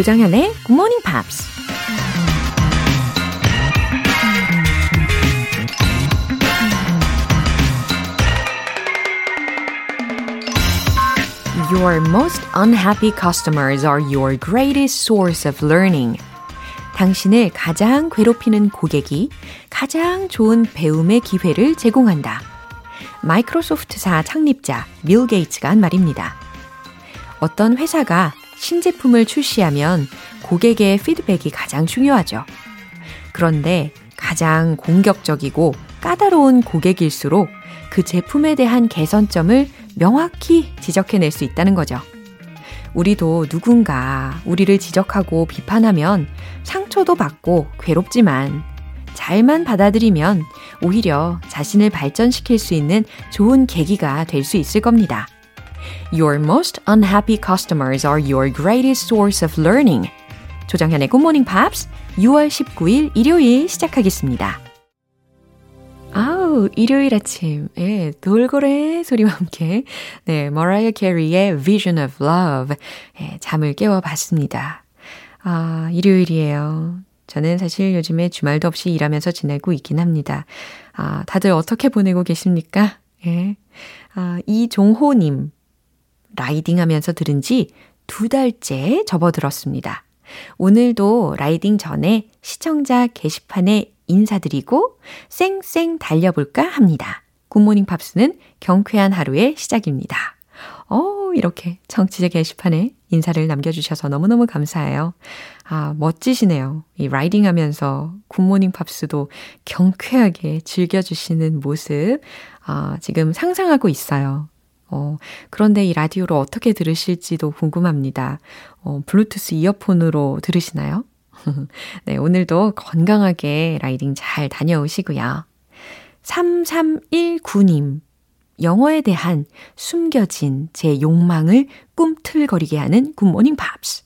조장현의 Good Morning Pops. Your most unhappy customers are your greatest source of learning. 당신을 가장 괴롭히는 고객이 가장 좋은 배움의 기회를 제공한다. 마이크로소프트사 창립자 밀 게이츠가 한 말입니다. 어떤 회사가 신제품을 출시하면 고객의 피드백이 가장 중요하죠. 그런데 가장 공격적이고 까다로운 고객일수록 그 제품에 대한 개선점을 명확히 지적해낼 수 있다는 거죠. 우리도 누군가 우리를 지적하고 비판하면 상처도 받고 괴롭지만 잘만 받아들이면 오히려 자신을 발전시킬 수 있는 좋은 계기가 될 수 있을 겁니다. Your most unhappy customers are your greatest source of learning. 조정현의 Good Morning Pops 6월 19일 일요일 시작하겠습니다. 아우, 일요일 아침, 예, 돌고래 소리와 함께, 네, 머라이어 캐리의 Vision of Love, 예, 잠을 깨워봤습니다. 아, 일요일이에요. 저는 사실 요즘에 주말도 없이 일하면서 지내고 있긴 합니다. 아, 다들 어떻게 보내고 계십니까? 예. 아, 이종호님, riding 하면서 들은 지 두 달째 접어들었습니다. 오늘도 riding 전에 시청자 게시판에 인사드리고 쌩쌩 달려볼까 합니다. 굿모닝 팝스는 경쾌한 하루의 시작입니다. 어, 이렇게 청취자 게시판에 인사를 남겨주셔서 너무너무 감사해요. 아, 멋지시네요. 이 riding 하면서 굿모닝 팝스도 경쾌하게 즐겨주시는 모습, 아, 지금 상상하고 있어요. 어, 그런데 이 라디오를 어떻게 들으실지도 궁금합니다. 어, 블루투스 이어폰으로 들으시나요? 네, 오늘도 건강하게 riding 잘 다녀오시고요. 3319님. 영어에 대한 숨겨진 제 욕망을 꿈틀거리게 하는 굿모닝 팝스.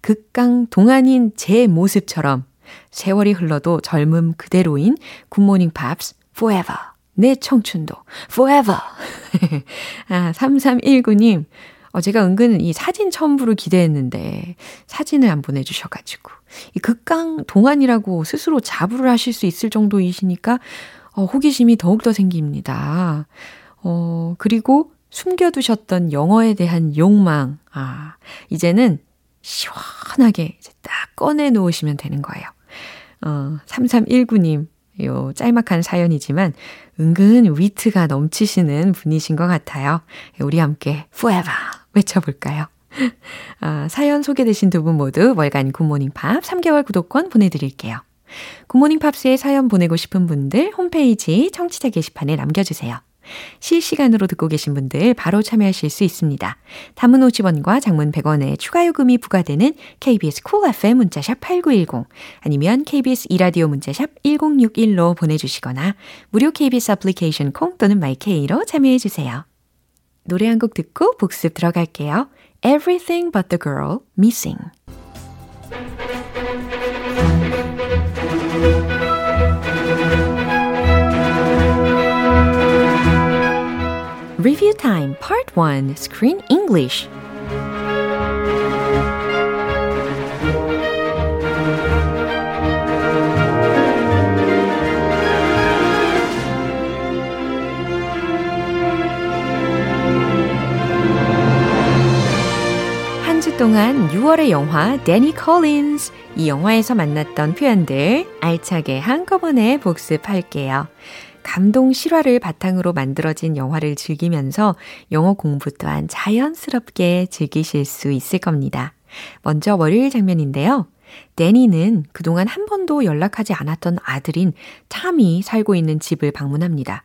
극강 동안인 제 모습처럼 세월이 흘러도 젊음 그대로인 굿모닝 팝스 forever. 내 청춘도 forever. 아, 3319님. 어, 제가 은근 이 사진 첨부를 기대했는데 사진을 안 보내주셔가지고 이 극강 동안이라고 스스로 자부를 하실 수 있을 정도이시니까 어, 호기심이 더욱더 생깁니다. 어, 그리고 숨겨두셨던 영어에 대한 욕망. 아, 이제는 시원하게 이제 딱 꺼내 놓으시면 되는 거예요. 어, 3319님, 요 짤막한 사연이지만 은근 위트가 넘치시는 분이신 것 같아요. 우리 함께 forever 외쳐볼까요? 아, 사연 소개되신 두 분 모두 월간 굿모닝 팝 3개월 구독권 보내드릴게요. 굿모닝 팝스에 사연 보내고 싶은 분들 홈페이지 청취자 게시판에 남겨주세요. 실시간으로 듣고 계신 분들 바로 참여하실 수 있습니다. 단문 50원과 장문 100원의 추가 요금이 부과되는 KBS cool FM 문자샵 8910 아니면 KBS 이라디오 문자샵 1061로 보내주시거나 무료 KBS 애플리케이션 콩 또는 my K로 참여해 주세요. 노래 한 곡 듣고 복습 들어갈게요. Everything but the girl missing. Review Time Part 1 Screen English 한 주 동안 6월의 영화 데니 콜린스 이 영화에서 만났던 표현들 알차게 한꺼번에 복습할게요. 감동 실화를 바탕으로 만들어진 영화를 즐기면서 영어 공부 또한 자연스럽게 즐기실 수 있을 겁니다. 먼저 월요일 장면인데요. 데니는 그동안 한 번도 연락하지 않았던 아들인 탐이 살고 있는 집을 방문합니다.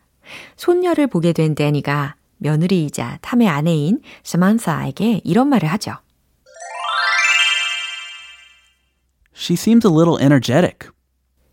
손녀를 보게 된 데니가 며느리이자 탐의 아내인 스만사에게 이런 말을 하죠. She seems a little energetic.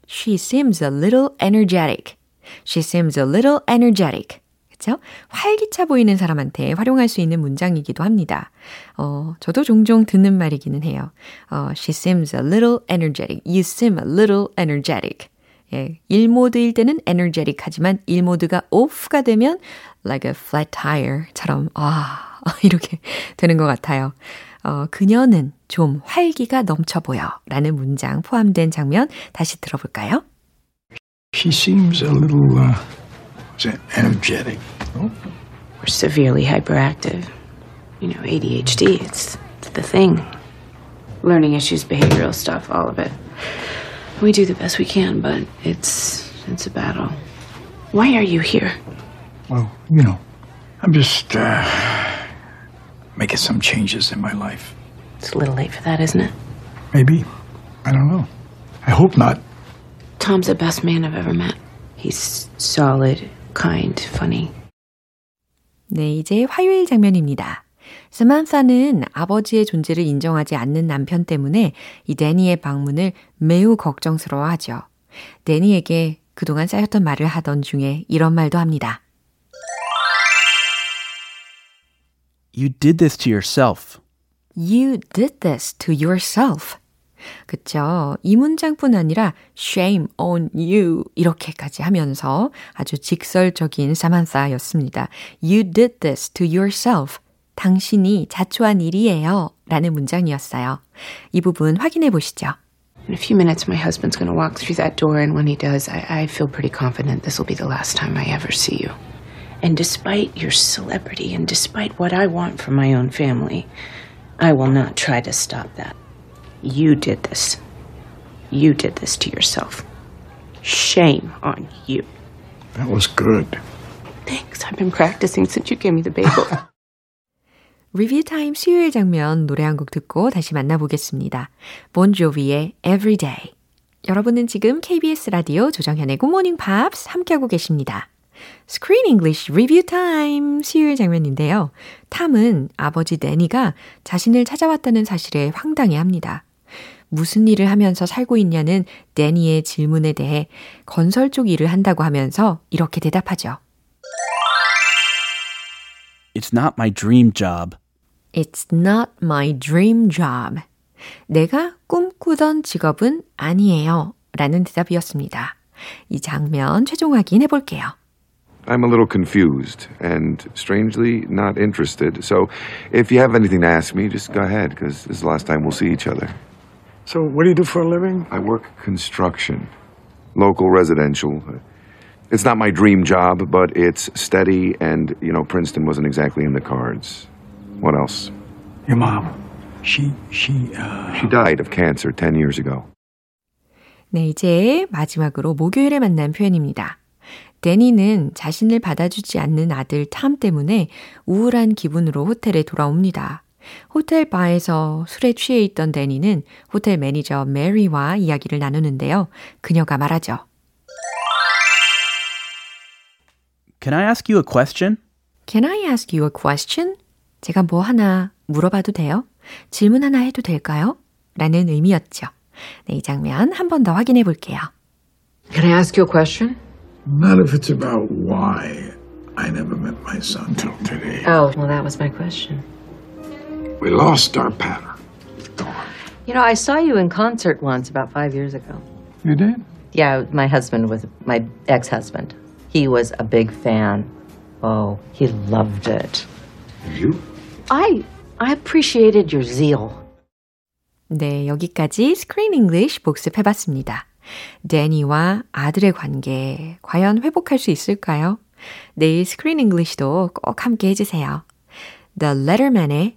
She seems a little energetic. She seems a little energetic. 그쵸? 활기차 보이는 사람한테 활용할 수 있는 문장이기도 합니다. 어, 저도 종종 듣는 말이기는 해요. 어, she seems a little energetic. You seem a little energetic. 예, 1모드일 때는 energetic 하지만 1모드가 off가 되면 like a flat tire처럼, 아, 이렇게 되는 것 같아요. 어, 그녀는 좀 활기가 넘쳐 보여 라는 문장 포함된 장면 다시 들어볼까요? She seems a little uh, energetic. Or severely hyperactive. You know, ADHD, it's, it's the thing. Learning issues, behavioral stuff, all of it. We do the best we can, but it's it's a battle. Why are you here? Well, you know, I'm just uh, making some changes in my life. It's a little late for that, isn't it? Maybe. I don't know. I hope not. Tom's the best man I've ever met. He's solid, kind, funny. 네, 이제 화요일 장면입니다. 스만사는 아버지의 존재를 인정하지 않는 남편 때문에 이 데니의 방문을 매우 걱정스러워하죠. 데니에게 그동안 쌓였던 말을 하던 중에 이런 말도 합니다. You did this to yourself. You did this to yourself. 그쵸. 이 문장뿐 아니라 shame on you 이렇게까지 하면서 아주 직설적인 사만사였습니다. You did this to yourself. 당신이 자초한 일이에요. 라는 문장이었어요. 이 부분 확인해 보시죠. In a few minutes, my husband's going to walk through that door, and when he does, I, I feel pretty confident this will be the last time I ever see you. And despite your celebrity and despite what I want for my own family, I will not try to stop that. You did this. You did this to yourself. Shame on you. That was good. Thanks. I've been practicing since you gave me the bagel. 리뷰 타임 수요일 장면 노래 한 곡 듣고 다시 만나보겠습니다. 본조비의 Everyday. 여러분은 지금 KBS 라디오 조정현의 Good Morning Pops 함께하고 계십니다. Screen English Review Time 수요일 장면인데요. 탐은 아버지 데니가 자신을 찾아왔다는 사실에 황당해합니다. 무슨 일을 하면서 살고 있냐는 데니의 질문에 대해 건설 쪽 일을 한다고 하면서 이렇게 대답하죠. It's not my dream job. It's not my dream job. 내가 꿈꾸던 직업은 아니에요. 라는 대답이었습니다. 이 장면 최종 확인해 볼게요. I'm a little confused and strangely not interested. So if you have anything to ask me, just go ahead because this is the last time we'll see each other. So, what do you do for a living? I work construction, local residential. It's not my dream job, but it's steady and, you know, Princeton wasn't exactly in the cards. What else? Your mom. She, she, uh... She died of cancer 10 years ago. 네, 이제 마지막으로 목요일에 만난 표현입니다. 데니는 자신을 받아주지 않는 아들 탐 때문에 우울한 기분으로 호텔에 돌아옵니다. 호텔 바에서 술에 취해 있던 데니는 호텔 매니저 메리와 이야기를 나누는데요. 그녀가 말하죠. Can I ask you a question? Can I ask you a question? 제가 뭐 하나 물어봐도 돼요? 질문 하나 해도 될까요? 라는 의미였죠. 네, 이 장면 한 번 더 확인해 볼게요. Can I ask you a question? Not if it's about why I never met my son till today. Oh, well, that was my question. We lost our pattern. You know, I saw you in concert once about five years ago. You did? Yeah, my husband was my ex husband. He was a big fan. Oh, he loved it. You? I I appreciated your zeal. 네, 여기까지 Screen English 복습해 봤습니다. 데니와 아들의 관계 과연 회복할 수 있을까요? 내일 Screen English도 꼭 함께 해주세요. The Letterman의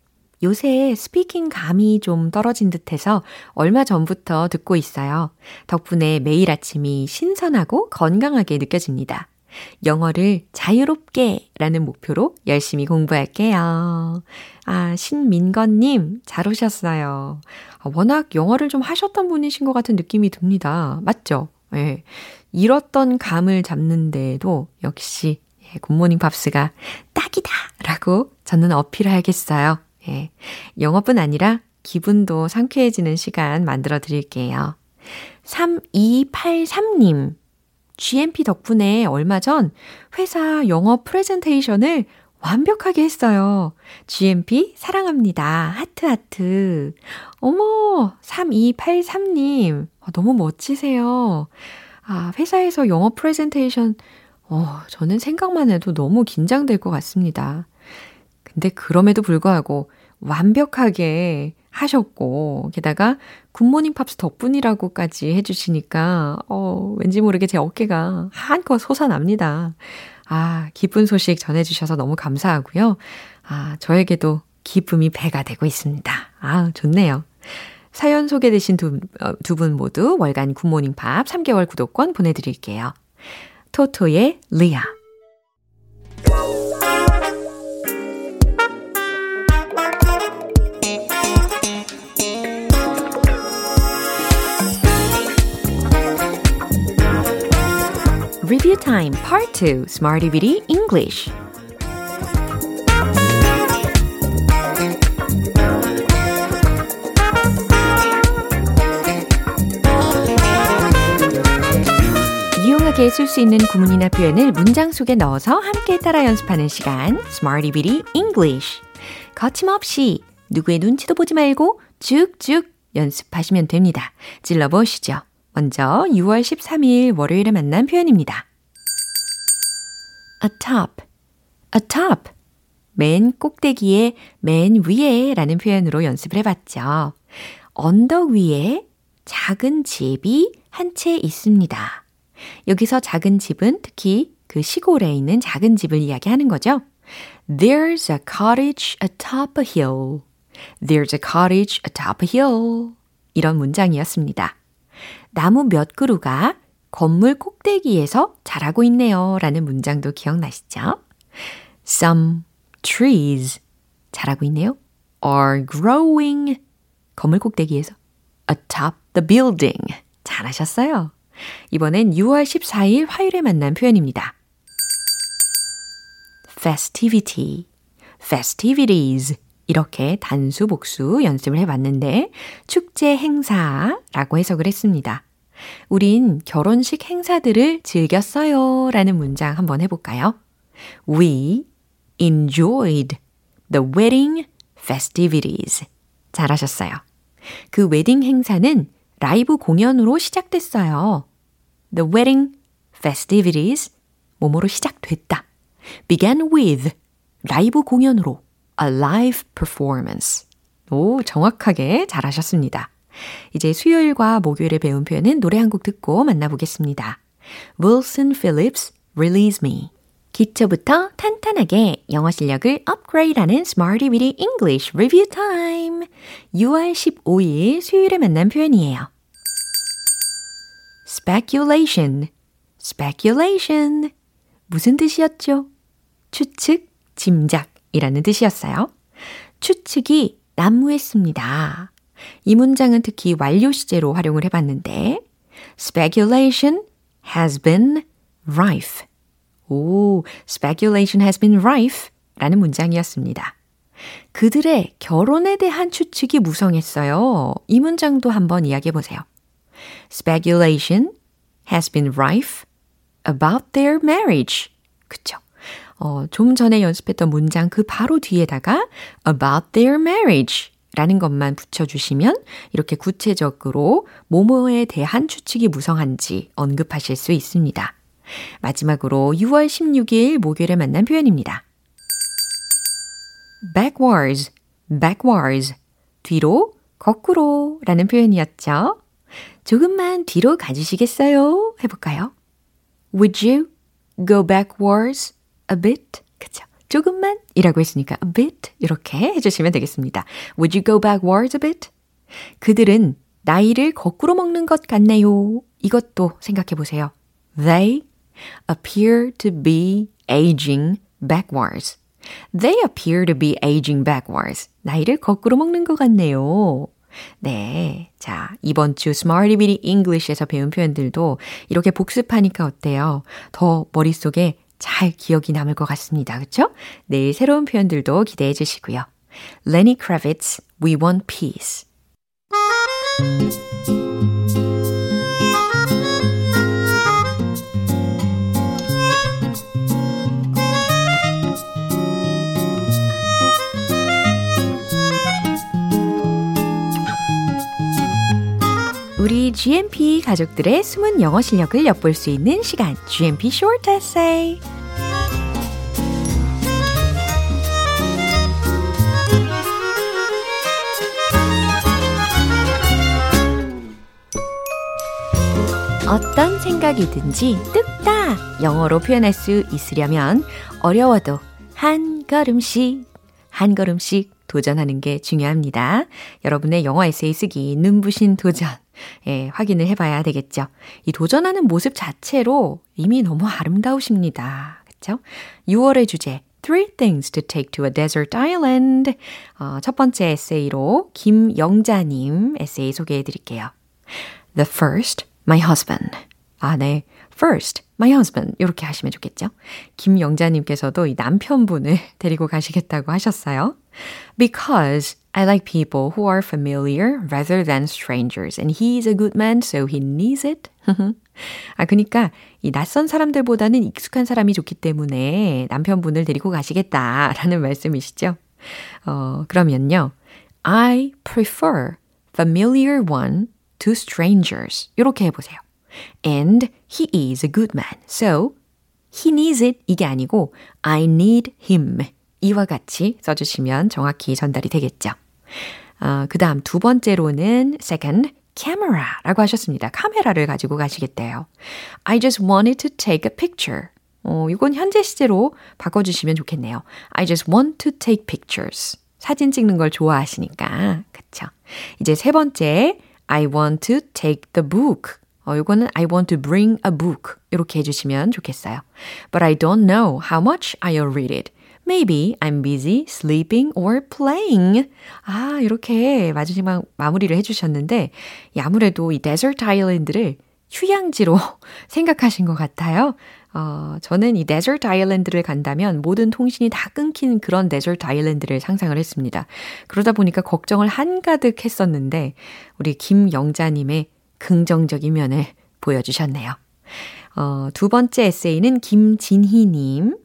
요새 speaking 감이 좀 떨어진 듯해서 얼마 전부터 듣고 있어요. 덕분에 매일 아침이 신선하고 건강하게 느껴집니다. 영어를 자유롭게 라는 목표로 열심히 공부할게요. 아, 신민건님, 잘 오셨어요. 아, 워낙 영어를 좀 하셨던 분이신 것 같은 느낌이 듭니다. 맞죠? 예. 네. 잃었던 감을 잡는데도 역시 예, 굿모닝 팝스가 딱이다! 라고 저는 어필해야겠어요. 예. 영어뿐 아니라 기분도 상쾌해지는 시간 만들어 드릴게요. 3283님. GMP 덕분에 얼마 전 회사 영어 프레젠테이션을 완벽하게 했어요. GMP 사랑합니다. 하트 하트. 어머, 3283님. 아, 너무 멋지세요. 아, 회사에서 영어 프레젠테이션, 어, 저는 생각만 해도 너무 긴장될 것 같습니다. 근데 그럼에도 불구하고 완벽하게 하셨고, 게다가 굿모닝 팝스 덕분이라고까지 해주시니까, 어, 왠지 모르게 제 어깨가 한껏 솟아납니다. 아, 기쁜 소식 전해주셔서 너무 감사하고요. 아, 저에게도 기쁨이 배가 되고 있습니다. 아, 좋네요. 사연 소개되신 두, 어, 두분 모두 월간 굿모닝 팝 3개월 구독권 보내드릴게요. Toto의 Lea. Review Time Part 2 Smarty Bitty English 유용하게 쓸 수 있는 구문이나 표현을 문장 속에 넣어서 함께 따라 연습하는 시간 Smarty Bitty English 거침없이 누구의 눈치도 보지 말고 쭉쭉 연습하시면 됩니다. 찔러보시죠. 먼저 6월 13일 월요일에 만난 표현입니다. atop, atop. 맨 꼭대기에, 맨 위에 라는 표현으로 연습을 해봤죠. 언덕 위에 작은 집이 한 채 있습니다. 여기서 작은 집은 특히 그 시골에 있는 작은 집을 이야기하는 거죠. There's a cottage atop a hill. There's a cottage atop a hill. 이런 문장이었습니다. 나무 몇 그루가 건물 꼭대기에서 자라고 있네요. 라는 문장도 기억나시죠? Some trees 자라고 있네요. are growing 건물 꼭대기에서 atop the building 잘하셨어요. 이번엔 6월 14일 화요일에 만난 표현입니다. festivity, festivities 이렇게 단수 복수 연습을 해봤는데 축제 행사라고 해석을 했습니다. 우린 결혼식 행사들을 즐겼어요 라는 문장 한번 해볼까요? We enjoyed the wedding festivities. 잘하셨어요. 그 웨딩 행사는 라이브 공연으로 시작됐어요. The wedding festivities 뭐뭐로 시작됐다. began with 라이브 공연으로 a live performance. 오, 정확하게 잘하셨습니다. 이제 수요일과 목요일에 배운 표현은 노래 한 곡 듣고 만나보겠습니다. Wilson Phillips, Release Me. 기초부터 탄탄하게 영어 실력을 업그레이드하는 Smarty Weedy English Review Time. 6월 15일 수요일에 만난 표현이에요. speculation, speculation. 무슨 뜻이었죠? 추측, 짐작 이라는 뜻이었어요. 추측이 난무했습니다. 이 문장은 특히 완료 시제로 활용을 해봤는데, speculation has been rife. 오, speculation has been rife 라는 문장이었습니다. 그들의 결혼에 대한 추측이 무성했어요. 이 문장도 한번 이야기해 보세요. Speculation has been rife about their marriage. 그쵸? 어, 좀 전에 연습했던 문장 그 바로 뒤에다가 about their marriage 라는 것만 붙여주시면 이렇게 구체적으로 모모에 대한 추측이 무성한지 언급하실 수 있습니다. 마지막으로 6월 16일 목요일에 만난 표현입니다. backwards, backwards. 뒤로, 거꾸로 라는 표현이었죠. 조금만 뒤로 가주시겠어요? 해볼까요? Would you go backwards a bit? 그쵸. 조금만 이라고 했으니까 a bit 이렇게 해주시면 되겠습니다. Would you go backwards a bit? 그들은 나이를 거꾸로 먹는 것 같네요. 이것도 생각해 보세요. They appear to be aging backwards. They appear to be aging backwards. 나이를 거꾸로 먹는 것 같네요. 네. 자, 이번 주 Smarty Bitty English에서 배운 표현들도 이렇게 복습하니까 어때요? 더 머릿속에 잘 기억이 남을 것 같습니다. 그쵸? 내일 새로운 표현들도 기대해 주시고요. Lenny Kravitz, We Want Peace. GMP 가족들의 숨은 영어 실력을 엿볼 수 있는 시간, GMP Short Essay. 어떤 생각이든지 뚝딱 영어로 표현할 수 있으려면 어려워도 한 걸음씩, 한 걸음씩 도전하는 게 중요합니다. 여러분의 영어 에세이 쓰기 눈부신 도전. 예, 확인을 해봐야 되겠죠. 이 도전하는 모습 자체로 이미 너무 아름다우십니다. 그쵸? 6월의 주제, Three things to take to a desert island. 어, 첫 번째 에세이로 김영자님 에세이 소개해 드릴게요. The first, my husband. 아, 네. First, my husband. 이렇게 하시면 좋겠죠. 김영자님께서도 이 남편분을 데리고 가시겠다고 하셨어요. Because I like people who are familiar rather than strangers. And he's a good man, so he needs it. 아, 그니까 이 낯선 사람들보다는 익숙한 사람이 좋기 때문에 남편분을 데리고 가시겠다라는 말씀이시죠. 어, 그러면요. I prefer familiar one to strangers. 이렇게 해보세요. And he is a good man. So he needs it 이게 아니고 I need him. 이와 같이 써주시면 정확히 전달이 되겠죠. 어, 그 다음 두 번째로는 second, camera라고 하셨습니다. 카메라를 가지고 가시겠대요. I just wanted to take a picture. 어, 이건 현재 시제로 바꿔주시면 좋겠네요. I just want to take pictures. 사진 찍는 걸 좋아하시니까. 그쵸. 이제 세 번째, I want to take the book. 어, 요거는 I want to bring a book. 이렇게 해주시면 좋겠어요. But I don't know how much I'll read it. Maybe I'm busy sleeping or playing. 아, 이렇게 마지막 마무리를 해주셨는데, 아무래도 이 데저트 아일랜드를 휴양지로 생각하신 것 같아요. 어, 저는 이 데저트 아일랜드를 간다면 모든 통신이 다 끊긴 그런 데저트 아일랜드를 상상을 했습니다. 그러다 보니까 걱정을 한가득 했었는데, 우리 김영자님의 긍정적인 면을 보여주셨네요. 어, 두 번째 에세이는 김진희님.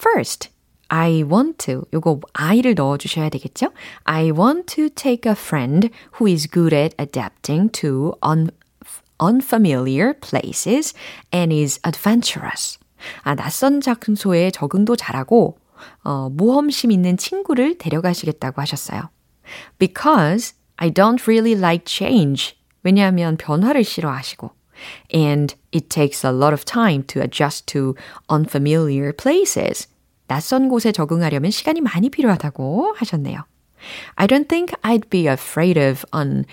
First, I want to. 요거 I를 넣어주셔야 되겠죠? I want to take a friend who is good at adapting to un, unfamiliar places and is adventurous. 아, 낯선 장소에 적응도 잘하고, 어, 모험심 있는 친구를 데려가시겠다고 하셨어요. Because I don't really like change. 왜냐하면 변화를 싫어하시고. And it takes a lot of time to adjust to unfamiliar places. 낯선 곳에 적응하려면 시간이 많이 필요하다고 하셨네요. I don't think I'd be afraid of an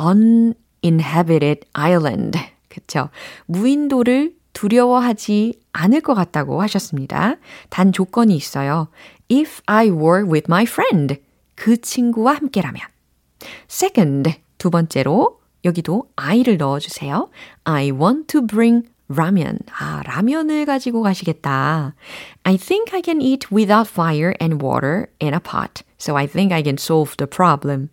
uninhabited island. 그쵸? 무인도를 두려워하지 않을 것 같다고 하셨습니다. 단 조건이 있어요. If I were with my friend. 그 친구와 함께라면. Second, 두 번째로 여기도 I를 넣어주세요. I want to bring 라면. 아, 라면을 가지고 가시겠다. I think I can eat without fire and water in a pot. So I think I can solve the problem.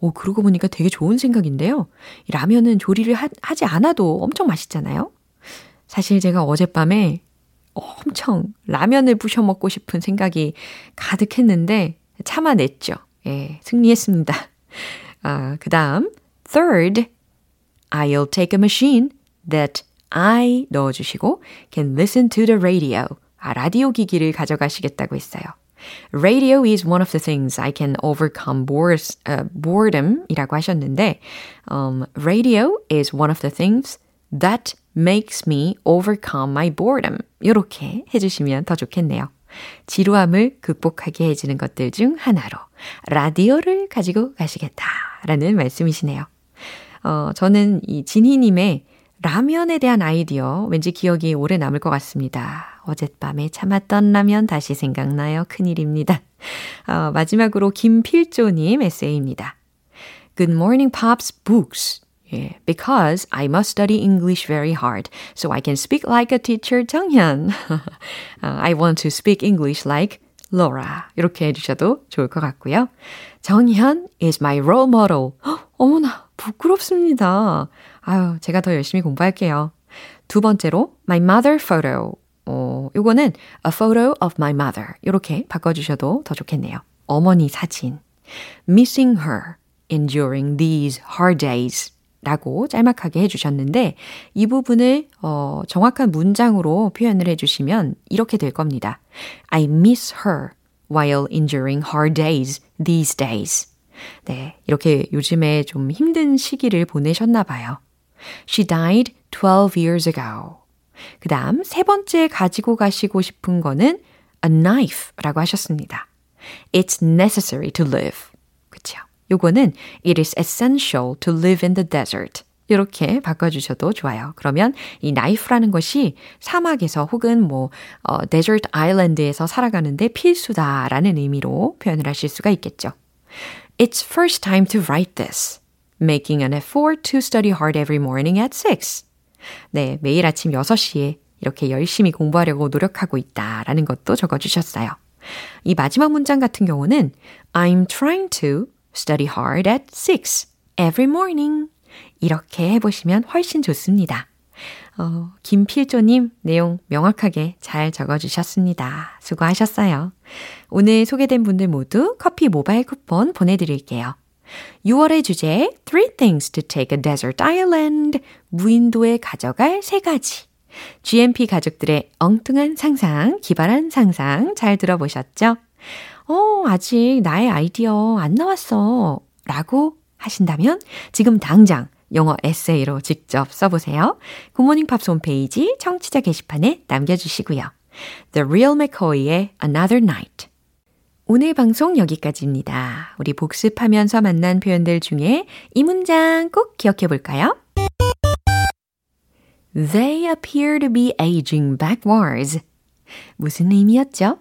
오, 그러고 보니까 되게 좋은 생각인데요. 이 라면은 조리를 하, 하지 않아도 엄청 맛있잖아요. 사실 제가 어젯밤에 엄청 라면을 부셔 먹고 싶은 생각이 가득했는데 참아냈죠. 예, 승리했습니다. 아, 그 다음, third, I'll take a machine that I 넣어주시고 can listen to the radio. 아, 라디오 기기를 가져가시겠다고 했어요. Radio is one of the things I can overcome bored, uh, boredom이라고 하셨는데 um, Radio is one of the things that makes me overcome my boredom. 이렇게 해주시면 더 좋겠네요. 지루함을 극복하게 해주는 것들 중 하나로 라디오를 가지고 가시겠다라는 말씀이시네요. 어, 저는 이 진희님의 라면에 대한 아이디어 왠지 기억이 오래 남을 것 같습니다. 어젯밤에 참았던 라면 다시 생각나요. 큰일입니다. 어, 마지막으로 김필조님 에세이입니다. Good morning, Pops Books. 예, because I must study English very hard, so I can speak like a teacher 정현. uh, I want to speak English like Laura. 이렇게 해주셔도 좋을 것 같고요. 정현 is my role model. 헉, 어머나, 부끄럽습니다. 아유, 제가 더 열심히 공부할게요. 두 번째로, my mother photo. 어, 요거는 a photo of my mother. 이렇게 바꿔 주셔도 더 좋겠네요. 어머니 사진. missing her enduring these hard days. 라고 짤막하게 해주셨는데 이 부분을 어, 정확한 문장으로 표현을 해주시면 이렇게 될 겁니다. I miss her while enduring hard days these days. 네, 이렇게 요즘에 좀 힘든 시기를 보내셨나 봐요. She died 12 years ago. 그 다음 세 번째 가지고 가시고 싶은 거는 a knife라고 하셨습니다. It's necessary to live. 그쵸? 요거는 it is essential to live in the desert. 이렇게 바꿔주셔도 좋아요. 그러면 이 knife라는 것이 사막에서 혹은 뭐 어, desert island에서 살아가는데 필수다라는 의미로 표현을 하실 수가 있겠죠. It's first time to write this. Making an effort to study hard every morning at 6. 네, 매일 아침 6시에 이렇게 열심히 공부하려고 노력하고 있다 라는 것도 적어주셨어요. 이 마지막 문장 같은 경우는 I'm trying to study hard at 6 every morning. 이렇게 해보시면 훨씬 좋습니다. 어, 김필조님 내용 명확하게 잘 적어주셨습니다. 수고하셨어요. 오늘 소개된 분들 모두 커피 모바일 쿠폰 보내드릴게요. 6월의 주제 Three things to take a desert island 무인도에 가져갈 세 가지 GMP 가족들의 엉뚱한 상상, 기발한 상상 잘 들어보셨죠? 어, 아직 나의 아이디어 안 나왔어. 라고 하신다면 지금 당장 영어 에세이로 직접 써보세요. 굿모닝 팝스 홈페이지 청취자 게시판에 남겨주시고요. The Real McCoy의 Another Night. 오늘 방송 여기까지입니다. 우리 복습하면서 만난 표현들 중에 이 문장 꼭 기억해 볼까요? They appear to be aging backwards. 무슨 의미였죠?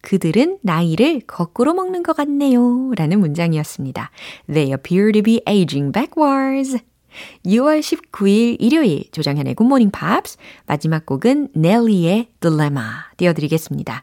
그들은 나이를 거꾸로 먹는 것 같네요. 라는 문장이었습니다. They appear to be aging backwards. 6월 19일 일요일 조정현의 굿모닝 팝스 마지막 곡은 넬리의 Dilemma 띄워드리겠습니다.